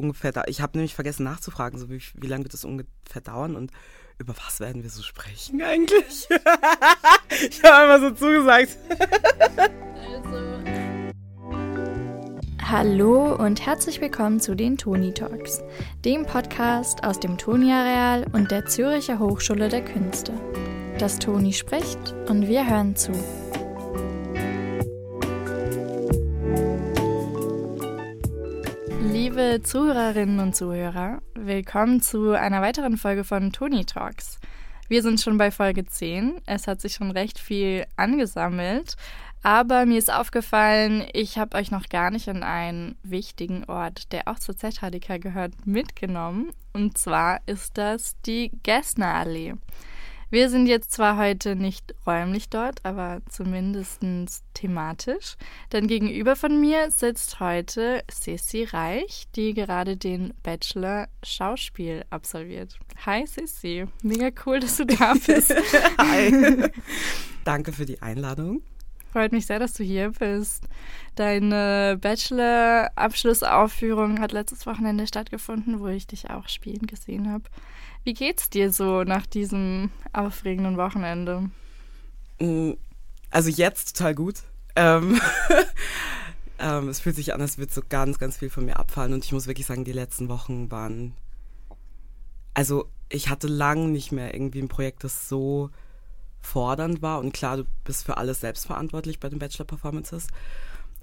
ungefähr da? Ich habe nämlich vergessen nachzufragen, so wie, wie lange wird das ungefähr dauern und über was werden wir so sprechen eigentlich? ich habe einfach so zugesagt. Hallo und herzlich willkommen zu den Toni Talks, dem Podcast aus dem Toni-Areal und der Züricher Hochschule der Künste. Das Toni spricht und wir hören zu. Liebe Zuhörerinnen und Zuhörer, willkommen zu einer weiteren Folge von Tony Talks. Wir sind schon bei Folge 10. Es hat sich schon recht viel angesammelt, aber mir ist aufgefallen, ich habe euch noch gar nicht in einen wichtigen Ort, der auch zur ZHDK gehört, mitgenommen. Und zwar ist das die Gessner Allee. Wir sind jetzt zwar heute nicht räumlich dort, aber zumindest thematisch. Denn gegenüber von mir sitzt heute Sissi Reich, die gerade den Bachelor Schauspiel absolviert. Hi Sissi, mega cool, dass du da bist. Hi. Danke für die Einladung. Freut mich sehr, dass du hier bist. Deine Bachelor-Abschlussaufführung hat letztes Wochenende stattgefunden, wo ich dich auch spielen gesehen habe. Wie geht's dir so nach diesem aufregenden Wochenende? Mm, also jetzt total gut. Ähm, ähm, es fühlt sich an, als würde so ganz, ganz viel von mir abfallen. Und ich muss wirklich sagen, die letzten Wochen waren. Also ich hatte lang nicht mehr irgendwie ein Projekt, das so fordernd war. Und klar, du bist für alles selbstverantwortlich bei den Bachelor-Performances.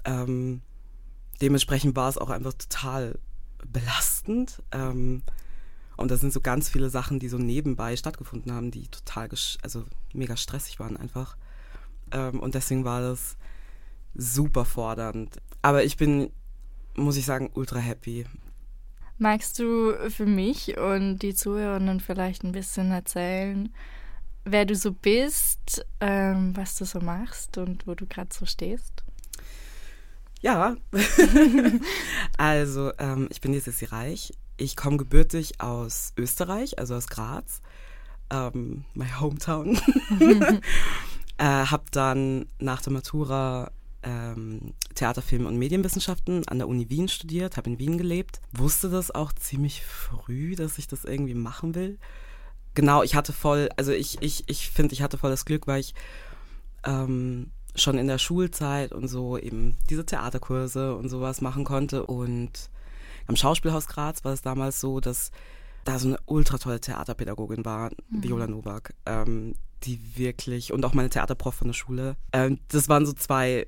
Ähm, dementsprechend war es auch einfach total belastend. Ähm, und da sind so ganz viele Sachen, die so nebenbei stattgefunden haben, die total, also mega stressig waren einfach. Ähm, und deswegen war das super fordernd. Aber ich bin, muss ich sagen, ultra happy. Magst du für mich und die Zuhörerinnen vielleicht ein bisschen erzählen, wer du so bist, ähm, was du so machst und wo du gerade so stehst? Ja, also ähm, ich bin jetzt Reich. Ich komme gebürtig aus Österreich, also aus Graz, ähm, my hometown. äh, hab dann nach der Matura ähm, Theater, Film und Medienwissenschaften an der Uni Wien studiert, habe in Wien gelebt, wusste das auch ziemlich früh, dass ich das irgendwie machen will. Genau, ich hatte voll, also ich, ich, ich finde, ich hatte voll das Glück, weil ich ähm, schon in der Schulzeit und so eben diese Theaterkurse und sowas machen konnte und am Schauspielhaus Graz war es damals so, dass da so eine ultra tolle Theaterpädagogin war, mhm. Viola Nowak, ähm, die wirklich, und auch meine Theaterprof von der Schule, ähm, das waren so zwei,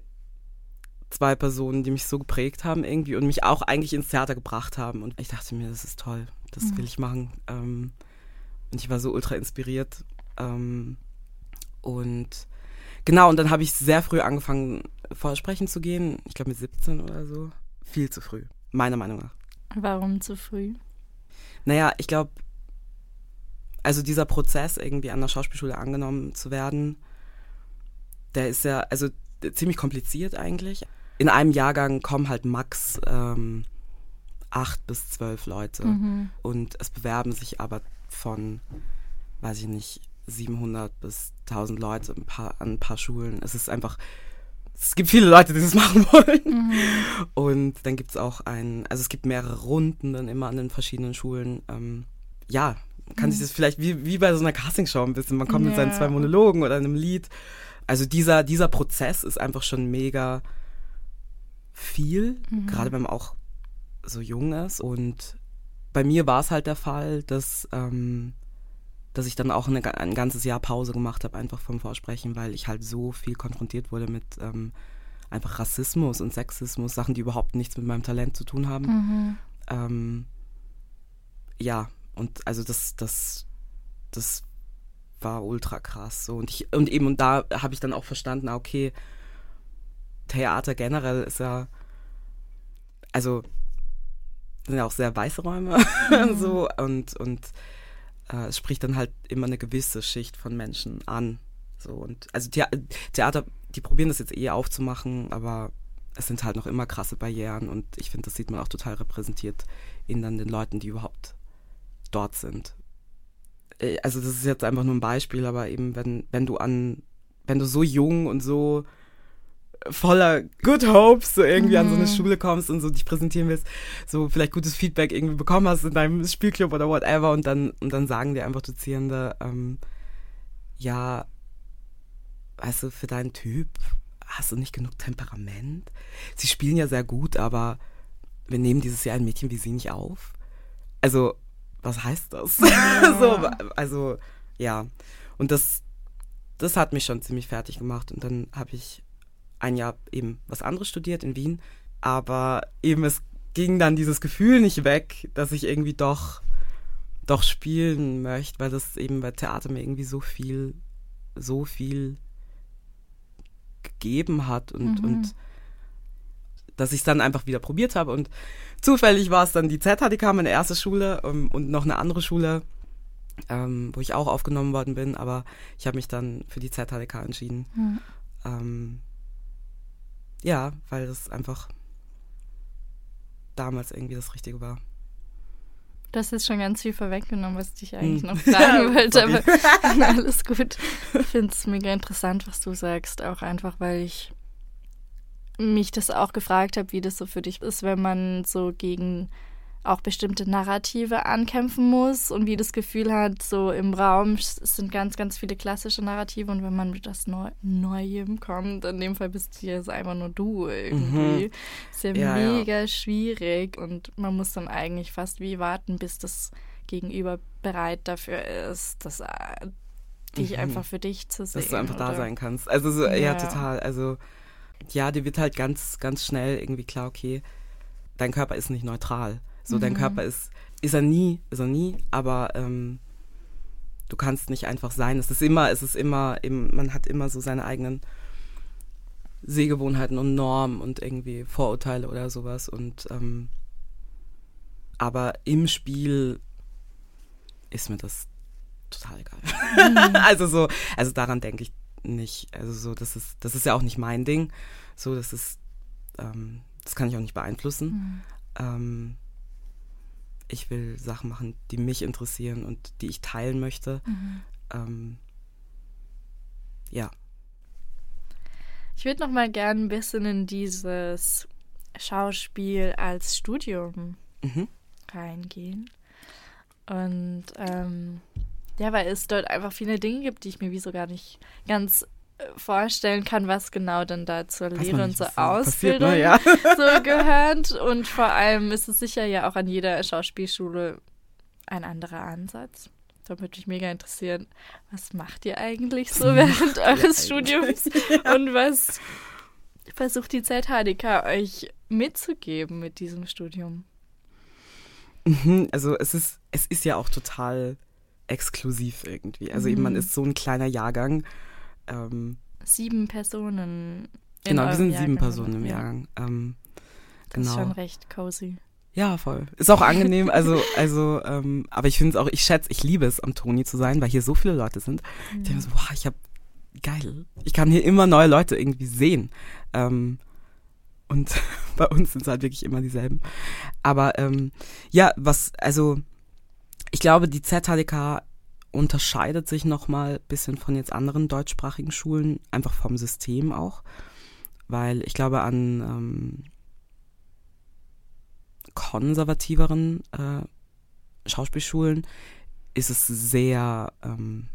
zwei Personen, die mich so geprägt haben irgendwie und mich auch eigentlich ins Theater gebracht haben. Und ich dachte mir, das ist toll, das mhm. will ich machen. Ähm, und ich war so ultra inspiriert. Ähm, und genau, und dann habe ich sehr früh angefangen, vorsprechen zu gehen. Ich glaube mit 17 oder so. Viel zu früh, meiner Meinung nach. Warum zu früh? Naja, ich glaube, also dieser Prozess, irgendwie an der Schauspielschule angenommen zu werden, der ist ja, also ziemlich kompliziert eigentlich. In einem Jahrgang kommen halt max ähm, acht bis zwölf Leute mhm. und es bewerben sich aber von, weiß ich nicht, 700 bis 1000 Leute ein paar, an ein paar Schulen. Es ist einfach es gibt viele Leute, die das machen wollen. Mhm. Und dann gibt es auch ein, also es gibt mehrere Runden dann immer an den verschiedenen Schulen. Ähm, ja, kann mhm. sich das vielleicht wie, wie bei so einer Castingshow ein bisschen, man kommt ja. mit seinen zwei Monologen oder einem Lied. Also dieser, dieser Prozess ist einfach schon mega viel, mhm. gerade wenn man auch so jung ist. Und bei mir war es halt der Fall, dass ähm, dass ich dann auch eine, ein ganzes Jahr Pause gemacht habe, einfach vom Vorsprechen, weil ich halt so viel konfrontiert wurde mit ähm, einfach Rassismus und Sexismus, Sachen, die überhaupt nichts mit meinem Talent zu tun haben. Mhm. Ähm, ja, und also das, das, das war ultra krass. So. Und, ich, und eben, und da habe ich dann auch verstanden, ah, okay, Theater generell ist ja, also sind ja auch sehr weiße Räume mhm. so und, und äh, es spricht dann halt immer eine gewisse Schicht von Menschen an. So und also The Theater, die probieren das jetzt eh aufzumachen, aber es sind halt noch immer krasse Barrieren und ich finde, das sieht man auch total repräsentiert in dann den Leuten, die überhaupt dort sind. Äh, also das ist jetzt einfach nur ein Beispiel, aber eben wenn wenn du an wenn du so jung und so voller Good Hopes so irgendwie mhm. an so eine Mhm. Schule kommst und so dich präsentieren willst, so vielleicht gutes Feedback irgendwie bekommen hast in deinem Spielclub oder whatever und dann, und dann sagen dir einfach Dozierende, ähm, ja, weißt du, für deinen Typ hast du nicht genug Temperament. Sie spielen ja sehr gut, aber wir nehmen dieses Jahr ein Mädchen wie sie nicht auf. Also, was heißt das? so, also, ja. Und das, das hat mich schon ziemlich fertig gemacht. Und dann habe ich ein Jahr eben was anderes studiert in Wien. Aber eben es ging dann dieses Gefühl nicht weg, dass ich irgendwie doch, doch spielen möchte, weil das eben bei Theater mir irgendwie so viel, so viel gegeben hat und, Mhm. und dass ich es dann einfach wieder probiert habe. Und zufällig war es dann die ZHDK, meine erste Schule ähm, und noch eine andere Schule, ähm, wo ich auch aufgenommen worden bin. Aber ich habe mich dann für die ZHDK entschieden. Mhm. Ähm, ja, weil das einfach damals irgendwie das Richtige war. Du hast jetzt schon ganz viel vorweggenommen, was ich dich eigentlich Hm. noch fragen wollte, aber alles gut. Ich finde es mega interessant, was du sagst, auch einfach, weil ich mich das auch gefragt habe, wie das so für dich ist, wenn man so gegen auch bestimmte Narrative ankämpfen muss und wie das Gefühl hat, so im Raum sind ganz, ganz viele klassische Narrative und wenn man mit das Neu Neuem kommt, in dem Fall bist du jetzt einfach nur du irgendwie. Mhm. Ist ja, Ja, ja. mega schwierig und man muss dann eigentlich fast wie warten, bis das Gegenüber bereit dafür ist, das, äh, dich Mhm. einfach für dich zu sehen. dass du einfach da oder? sein kannst. Also so, ja. Ja. total. Also ja, dir wird halt ganz, ganz schnell irgendwie klar, okay, dein Körper ist nicht neutral. So, dein Mhm. Körper ist, ist er nie, ist er nie, aber ähm, du kannst nicht einfach sein. Es ist immer, es ist immer, man hat immer so seine eigenen Sehgewohnheiten und Normen und irgendwie Vorurteile oder sowas. Und ähm, aber im Spiel ist mir das total egal. also so, also daran denke ich nicht. Also so, das ist, das ist ja auch nicht mein Ding. So, das ist, ähm, das kann ich auch nicht beeinflussen. Mhm. Ähm, ich will Sachen machen, die mich interessieren und die ich teilen möchte. Mhm. Ähm, ja. Ich würde noch mal gerne ein bisschen in dieses Schauspiel als Studium Mhm. reingehen. Und ähm, ja, weil es dort einfach viele Dinge gibt, die ich mir wie so gar nicht ganz vorstellen kann, was genau denn da zur Lehre und nicht, zur was da passiert, Ausbildung ne? Ja. so gehört. Und vor allem ist es sicher ja auch an jeder Schauspielschule ein anderer Ansatz. Da würde mich mega interessieren, was macht ihr eigentlich so während eures Studiums und was versucht die ZHDK euch mitzugeben mit diesem Studium? Mhm, Also es ist, es ist ja auch total exklusiv irgendwie. Also eben, man Mhm. ist so ein kleiner Jahrgang. Ähm, Sieben Personen. genau, wir sind sieben Jahrgang, Personen im ja. Jahrgang. Ähm, Das ist schon genau. recht cozy. Ja, voll. Ist auch angenehm. Also, also, ähm, aber ich finde es auch, ich schätze, ich liebe es, am Toni zu sein, weil hier so viele Leute sind. Ich denke mir so, boah, ich hab geil. Ich kann hier immer neue Leute irgendwie sehen. Ähm, und bei uns sind es halt wirklich immer dieselben. Aber ähm, ja, was, also ich glaube, die ZHDK unterscheidet sich nochmal ein bisschen von jetzt anderen deutschsprachigen Schulen, einfach vom System auch. Weil ich glaube, an ähm, konservativeren äh, Schauspielschulen ist es sehr ähm,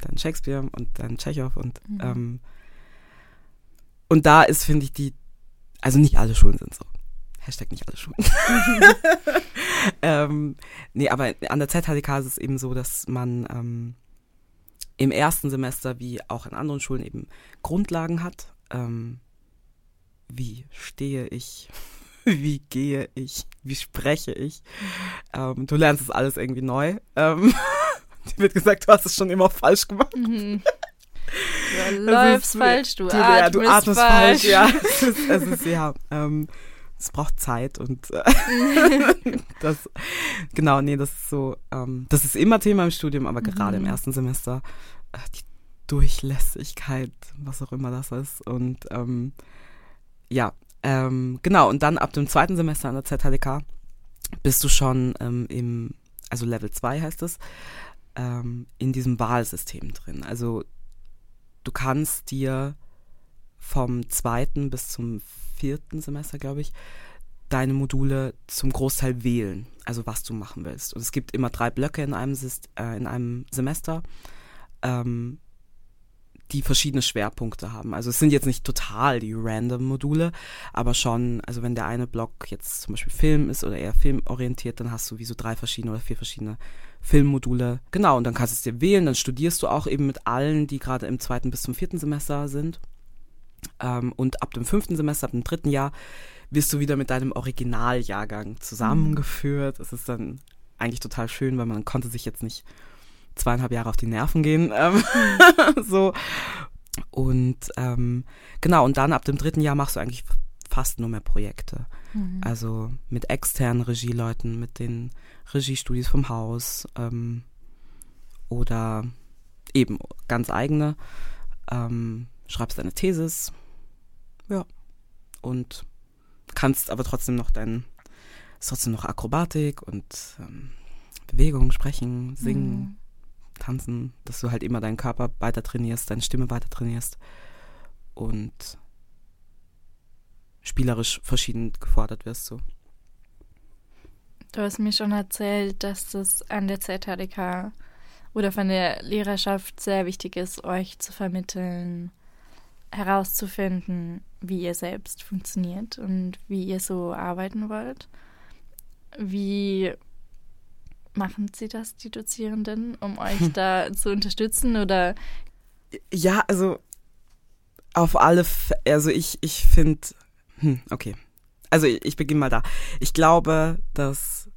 dann Shakespeare und dann Tschechow und Mhm. ähm, und da ist, finde ich, die, also nicht alle Schulen sind so. Hashtag nicht alle Schulen. ähm, nee, aber an der ZHDK ist es eben so, dass man ähm, im ersten Semester, wie auch an anderen Schulen, eben Grundlagen hat. Ähm, wie stehe ich? Wie gehe ich? Wie spreche ich? Ähm, du lernst das alles irgendwie neu. Ähm, dir wird gesagt, du hast es schon immer falsch gemacht. Mhm. Du Es läufst falsch, du, Du, atmest, ja, du atmest falsch. falsch. Ja, es ist, es ist ja, ähm, es braucht Zeit und äh, das, genau, nee, das ist so, ähm, das ist immer Thema im Studium, aber gerade im Mhm. ersten Semester äh, die Durchlässigkeit, was auch immer das ist und ähm, ja, ähm, genau, und dann ab dem zweiten Semester an der ZHDK bist du schon ähm, im, also Level 2 heißt es, ähm, in diesem Wahlsystem drin. Also du kannst dir vom zweiten bis zum vierten Semester, glaube ich, deine Module zum Großteil wählen, also was du machen willst. Und es gibt immer drei Blöcke in einem, äh, in einem Semester, ähm, die verschiedene Schwerpunkte haben. Also es sind jetzt nicht total die random Module, aber schon, also wenn der eine Block jetzt zum Beispiel Film ist oder eher filmorientiert, dann hast du wie so drei verschiedene oder vier verschiedene Filmmodule. Genau, und dann kannst du es dir wählen, dann studierst du auch eben mit allen, die gerade im zweiten bis zum vierten Semester sind. Ähm, und ab dem fünften Semester, ab dem dritten Jahr, wirst du wieder mit deinem Originaljahrgang zusammengeführt. Es ist dann eigentlich total schön, weil man konnte sich jetzt nicht zweieinhalb Jahre auf die Nerven gehen. Ähm, so. Und ähm, genau, und dann ab dem dritten Jahr machst du eigentlich fast nur mehr Projekte. Mhm. Also mit externen Regieleuten, mit den Regiestudios vom Haus ähm, oder eben ganz eigene. Ähm, schreibst deine Thesis. Ja. Und kannst aber trotzdem noch dein, ist trotzdem noch Akrobatik und ähm, Bewegung, Sprechen, Singen, mhm. Tanzen, dass du halt immer deinen Körper weiter trainierst, deine Stimme weiter trainierst und spielerisch verschieden gefordert wirst. So. Du hast mir schon erzählt, dass das an der ZHDK oder von der Lehrerschaft sehr wichtig ist, euch zu vermitteln, herauszufinden, wie ihr selbst funktioniert und wie ihr so arbeiten wollt. Wie machen sie das, die Dozierenden, um euch da zu unterstützen oder? Ja, also auf alle, F also ich, ich finde, hm, okay. Also ich, ich beginne mal da. Ich glaube, dass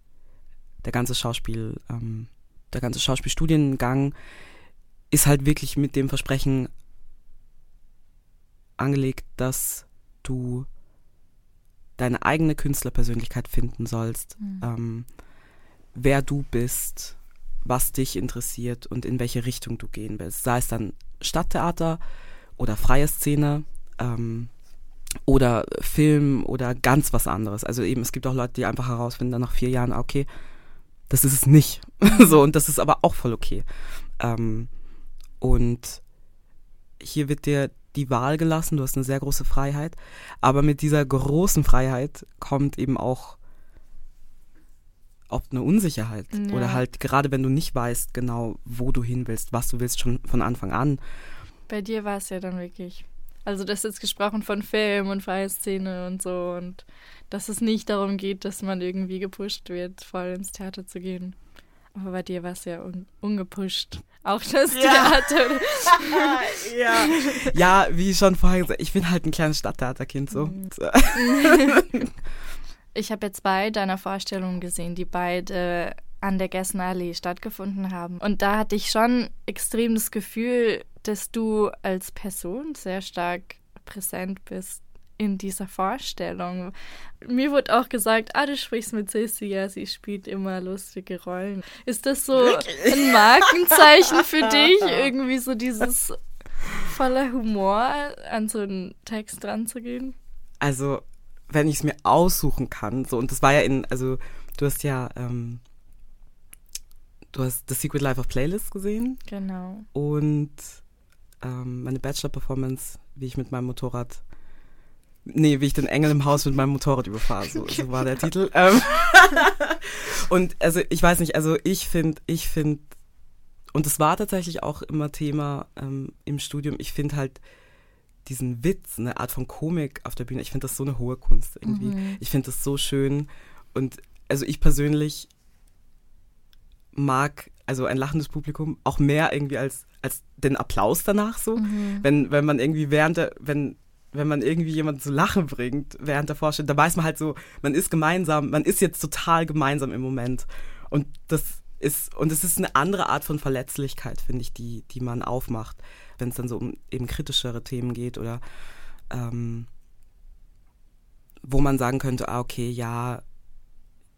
der ganze Schauspiel, ähm, der ganze Schauspielstudiengang ist halt wirklich mit dem Versprechen angelegt, dass du deine eigene Künstlerpersönlichkeit finden sollst, mhm. ähm, wer du bist, was dich interessiert und in welche Richtung du gehen willst. Sei es dann Stadttheater oder freie Szene ähm, oder Film oder ganz was anderes. Also eben, es gibt auch Leute, die einfach herausfinden, dann nach vier Jahren, ah, okay, das ist es nicht. so, und das ist aber auch voll okay. Ähm, und hier wird dir die Wahl gelassen, du hast eine sehr große Freiheit, aber mit dieser großen Freiheit kommt eben auch oft eine Unsicherheit ja. oder halt gerade wenn du nicht weißt genau, wo du hin willst, was du willst schon von Anfang an. Bei dir war es ja dann wirklich. Also das ist jetzt gesprochen von Film und freie Szene und so und dass es nicht darum geht, dass man irgendwie gepusht wird, voll ins Theater zu gehen. Aber bei dir war es ja un ungepusht. Auch das ja. Theater. ja. ja, wie schon vorher gesagt, ich bin halt ein kleines Stadttheaterkind so. Mhm. ich habe jetzt zwei deiner Vorstellungen gesehen, die beide an der Gessner Allee stattgefunden haben. Und da hatte ich schon extrem das Gefühl, dass du als Person sehr stark präsent bist in dieser Vorstellung. Mir wurde auch gesagt, ah, du sprichst mit ja, sie spielt immer lustige Rollen. Ist das so ein Markenzeichen für dich, irgendwie so dieses voller Humor an so einen Text dran zu gehen? Also, wenn ich es mir aussuchen kann, so, und das war ja in, also, du hast ja, ähm, du hast The Secret Life of Playlist gesehen. Genau. Und ähm, meine Bachelor-Performance, wie ich mit meinem Motorrad Nee, wie ich den Engel im Haus mit meinem Motorrad überfahre, so, so war der Titel. Ähm, und also ich weiß nicht, also ich finde, ich finde, und es war tatsächlich auch immer Thema ähm, im Studium, ich finde halt diesen Witz, eine Art von Komik auf der Bühne, ich finde das so eine hohe Kunst irgendwie. Mhm. Ich finde das so schön. Und also ich persönlich mag also ein lachendes Publikum auch mehr irgendwie als, als den Applaus danach so. Mhm. Wenn, wenn man irgendwie während der, wenn wenn man irgendwie jemanden zu lachen bringt während der Vorstellung, da weiß man halt so, man ist gemeinsam, man ist jetzt total gemeinsam im Moment. Und das ist, und es ist eine andere Art von Verletzlichkeit, finde ich, die, die man aufmacht, wenn es dann so um eben kritischere Themen geht oder ähm, wo man sagen könnte, ah, okay, ja,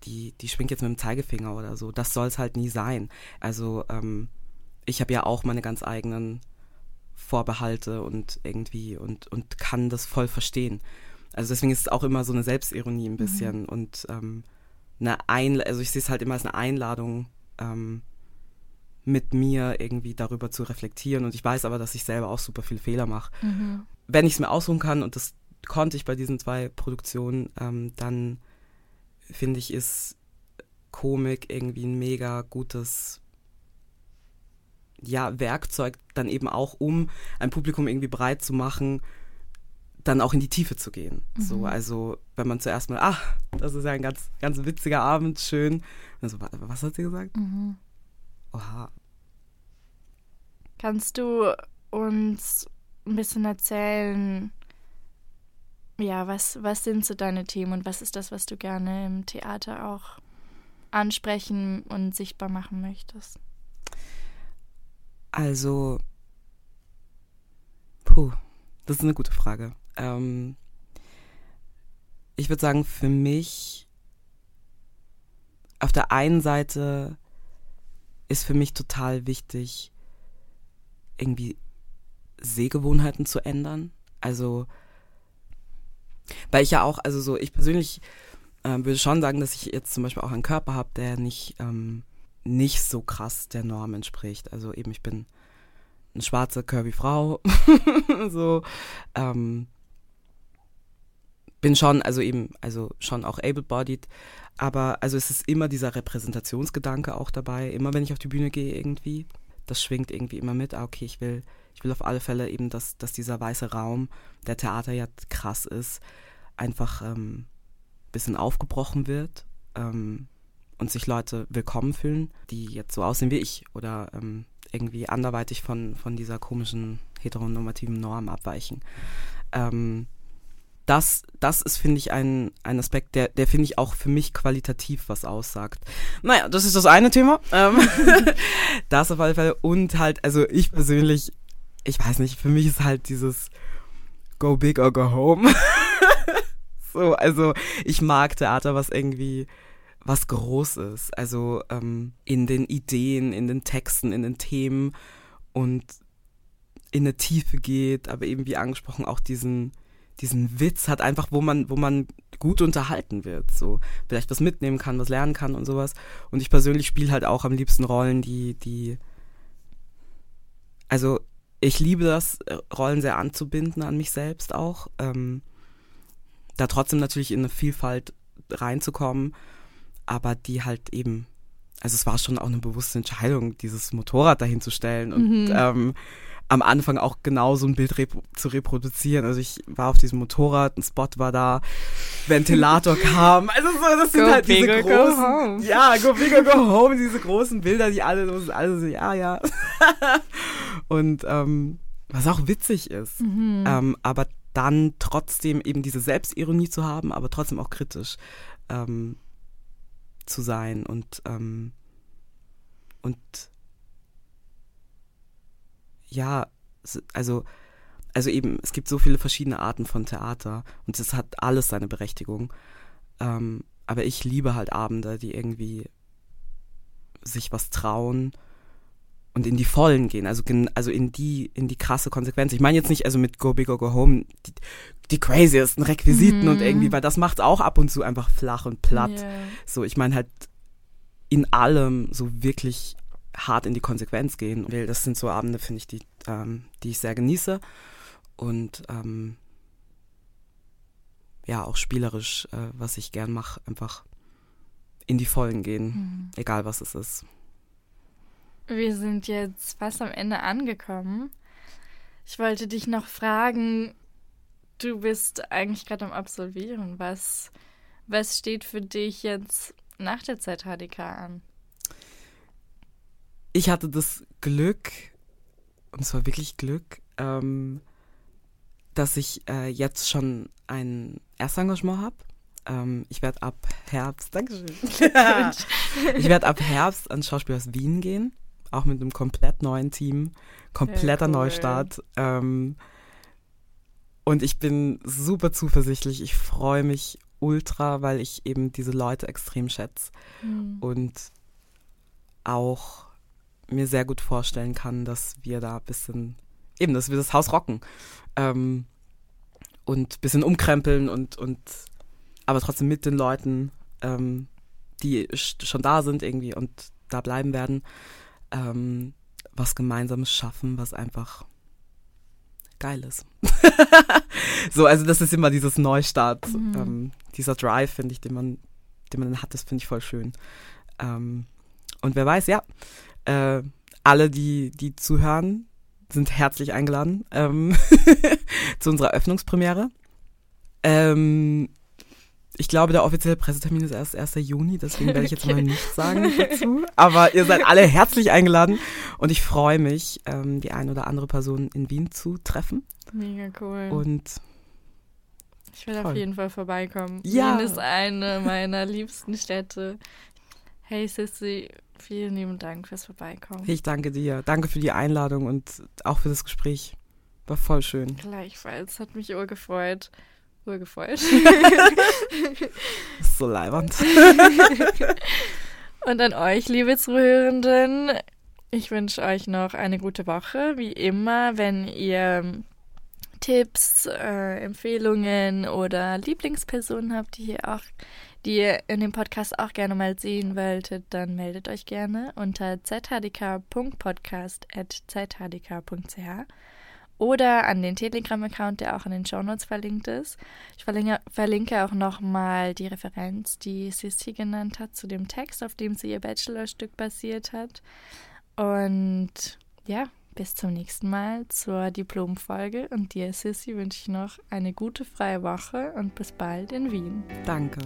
die, die schwingt jetzt mit dem Zeigefinger oder so. Das soll es halt nie sein. Also ähm, ich habe ja auch meine ganz eigenen Vorbehalte und irgendwie und, und kann das voll verstehen. Also deswegen ist es auch immer so eine Selbstironie ein bisschen mhm. und ähm, eine Einladung, also ich sehe es halt immer als eine Einladung, ähm, mit mir irgendwie darüber zu reflektieren und ich weiß aber, dass ich selber auch super viel Fehler mache. Mhm. wenn ich es mir ausruhen kann, und das konnte ich bei diesen zwei Produktionen, ähm, dann finde ich, ist Komik irgendwie ein mega gutes ja, Werkzeug, dann eben auch, um ein Publikum irgendwie bereit zu machen, dann auch in die Tiefe zu gehen. Mhm. So, also wenn man zuerst mal, ach, das ist ja ein ganz, ganz witziger Abend, schön. Also, was hat sie gesagt? Mhm. Oha. Kannst du uns ein bisschen erzählen, ja, was, was sind so deine Themen und was ist das, was du gerne im Theater auch ansprechen und sichtbar machen möchtest? Also, puh, das ist eine gute Frage. Ähm, ich würde sagen, für mich auf der einen Seite ist für mich total wichtig, irgendwie Sehgewohnheiten zu ändern. Also, weil ich ja auch, also so, ich persönlich äh, würde schon sagen, dass ich jetzt zum Beispiel auch einen Körper habe, der nicht, ähm, nicht so krass der Norm entspricht. Also eben, ich bin eine schwarze, curvy Frau. so, ähm, bin schon, also eben, also schon auch able-bodied, aber also es ist immer dieser Repräsentationsgedanke auch dabei, immer wenn ich auf die Bühne gehe irgendwie, das schwingt irgendwie immer mit, ah, okay, ich will, ich will auf alle Fälle eben, dass, dass dieser weiße Raum, der Theater ja krass ist, einfach ähm, bisschen aufgebrochen wird ähm, und sich Leute willkommen fühlen, die jetzt so aussehen wie ich oder ähm, irgendwie anderweitig von, von dieser komischen heteronormativen Norm abweichen. Ähm, das, das ist, finde ich, ein, ein Aspekt, der, der finde ich auch für mich qualitativ was aussagt. Naja, das ist das eine Thema. Ähm, das auf alle Fälle. Und halt, also ich persönlich, ich weiß nicht, für mich ist halt dieses Go big or go home. so, also ich mag Theater, was irgendwie was groß ist. Also ähm, in den Ideen, in den Texten, in den Themen und in eine Tiefe geht, aber eben wie angesprochen auch diesen diesen Witz hat einfach, wo man, wo man gut unterhalten wird, so vielleicht was mitnehmen kann, was lernen kann und sowas. Und ich persönlich spiele halt auch am liebsten Rollen, die, die, also ich liebe das, äh, Rollen sehr anzubinden an mich selbst auch, ähm, da trotzdem natürlich in eine Vielfalt reinzukommen, aber die halt eben, also es war schon auch eine bewusste Entscheidung, dieses Motorrad dahin zu stellen und mhm. ähm, am Anfang auch genau so ein Bild rep zu reproduzieren. Also ich war auf diesem Motorrad, ein Spot war da, Ventilator kam. Also so, das sind go halt diese großen, go home. ja, go big or go home, diese großen Bilder, die alle, alles so, ja, ja. Und ähm, was auch witzig ist, mhm. ähm, aber dann trotzdem eben diese Selbstironie zu haben, aber trotzdem auch kritisch ähm, zu sein und ähm, und ja, also, also eben, es gibt so viele verschiedene Arten von Theater und es hat alles seine Berechtigung. Ähm, aber ich liebe halt Abende, die irgendwie sich was trauen und in die Vollen gehen, also, also in die, in die krasse Konsequenz. Ich meine jetzt nicht also mit Go Big or Go Home die, die craziesten Requisiten mhm. und irgendwie, weil das macht auch ab und zu einfach flach und platt. Yeah. So, ich meine halt in allem so wirklich hart in die Konsequenz gehen will. Das sind so Abende, finde ich, die, ähm, die ich sehr genieße. Und ähm, ja, auch spielerisch, äh, was ich gern mache, einfach in die Vollen gehen, mhm. egal was es ist. Wir sind jetzt fast am Ende angekommen. Ich wollte dich noch fragen, du bist eigentlich gerade am Absolvieren. Was, was steht für dich jetzt nach der ZHDK an? ich hatte das Glück, und es war wirklich Glück, ähm, dass ich äh, jetzt schon ein Erstengagement habe. Ähm, ich werde ab Herbst, Dankeschön. ich werde ab Herbst ans Schauspielhaus Wien gehen, auch mit einem komplett neuen Team, kompletter ja, cool. Neustart. Ähm, und ich bin super zuversichtlich. Ich freue mich ultra, weil ich eben diese Leute extrem schätze. Mhm. Und auch mir sehr gut vorstellen kann, dass wir da ein bisschen, eben, dass wir das Haus rocken. Ähm, und ein bisschen umkrempeln und, und aber trotzdem mit den Leuten, ähm, die schon da sind irgendwie und da bleiben werden, ähm, was Gemeinsames schaffen, was einfach geil ist. so, also das ist immer dieses Neustart, Mhm. ähm, dieser Drive, finde ich, den man, den man dann hat, das finde ich voll schön. Ähm, und wer weiß, ja, äh, alle, die, die zuhören, sind herzlich eingeladen ähm, zu unserer Öffnungspremiere. Ähm, ich glaube, der offizielle Pressetermin ist erst 1. Juni, deswegen werde ich jetzt mal nichts sagen dazu. Aber ihr seid alle herzlich eingeladen und ich freue mich, ähm, die eine oder andere Person in Wien zu treffen. Mega cool. Und ich will auf toll. jeden Fall vorbeikommen. Ja. Wien ist eine meiner liebsten Städte. Hey Sissy, vielen lieben Dank fürs Vorbeikommen. ich danke dir. Danke für die Einladung und auch für das Gespräch. War voll schön. Gleichfalls, hat mich urgefreut. Urgefreut. Ist so leibernd. Und an euch, liebe Zuhörenden, ich wünsche euch noch eine gute Woche. Wie immer, wenn ihr Tipps, äh, Empfehlungen oder Lieblingspersonen habt, die ihr auch, die ihr in dem Podcast auch gerne mal sehen wolltet, dann meldet euch gerne unter zhdk.podcast.zhdk.ch oder an den Telegram-Account, der auch in den Shownotes verlinkt ist. Ich verlinke, verlinke auch nochmal die Referenz, die Sissi genannt hat, zu dem Text, auf dem sie ihr Bachelorstück basiert hat. Und ja, bis zum nächsten Mal zur Diplomfolge. Und dir, Sissi, wünsche ich noch eine gute freie Woche und bis bald in Wien. Danke.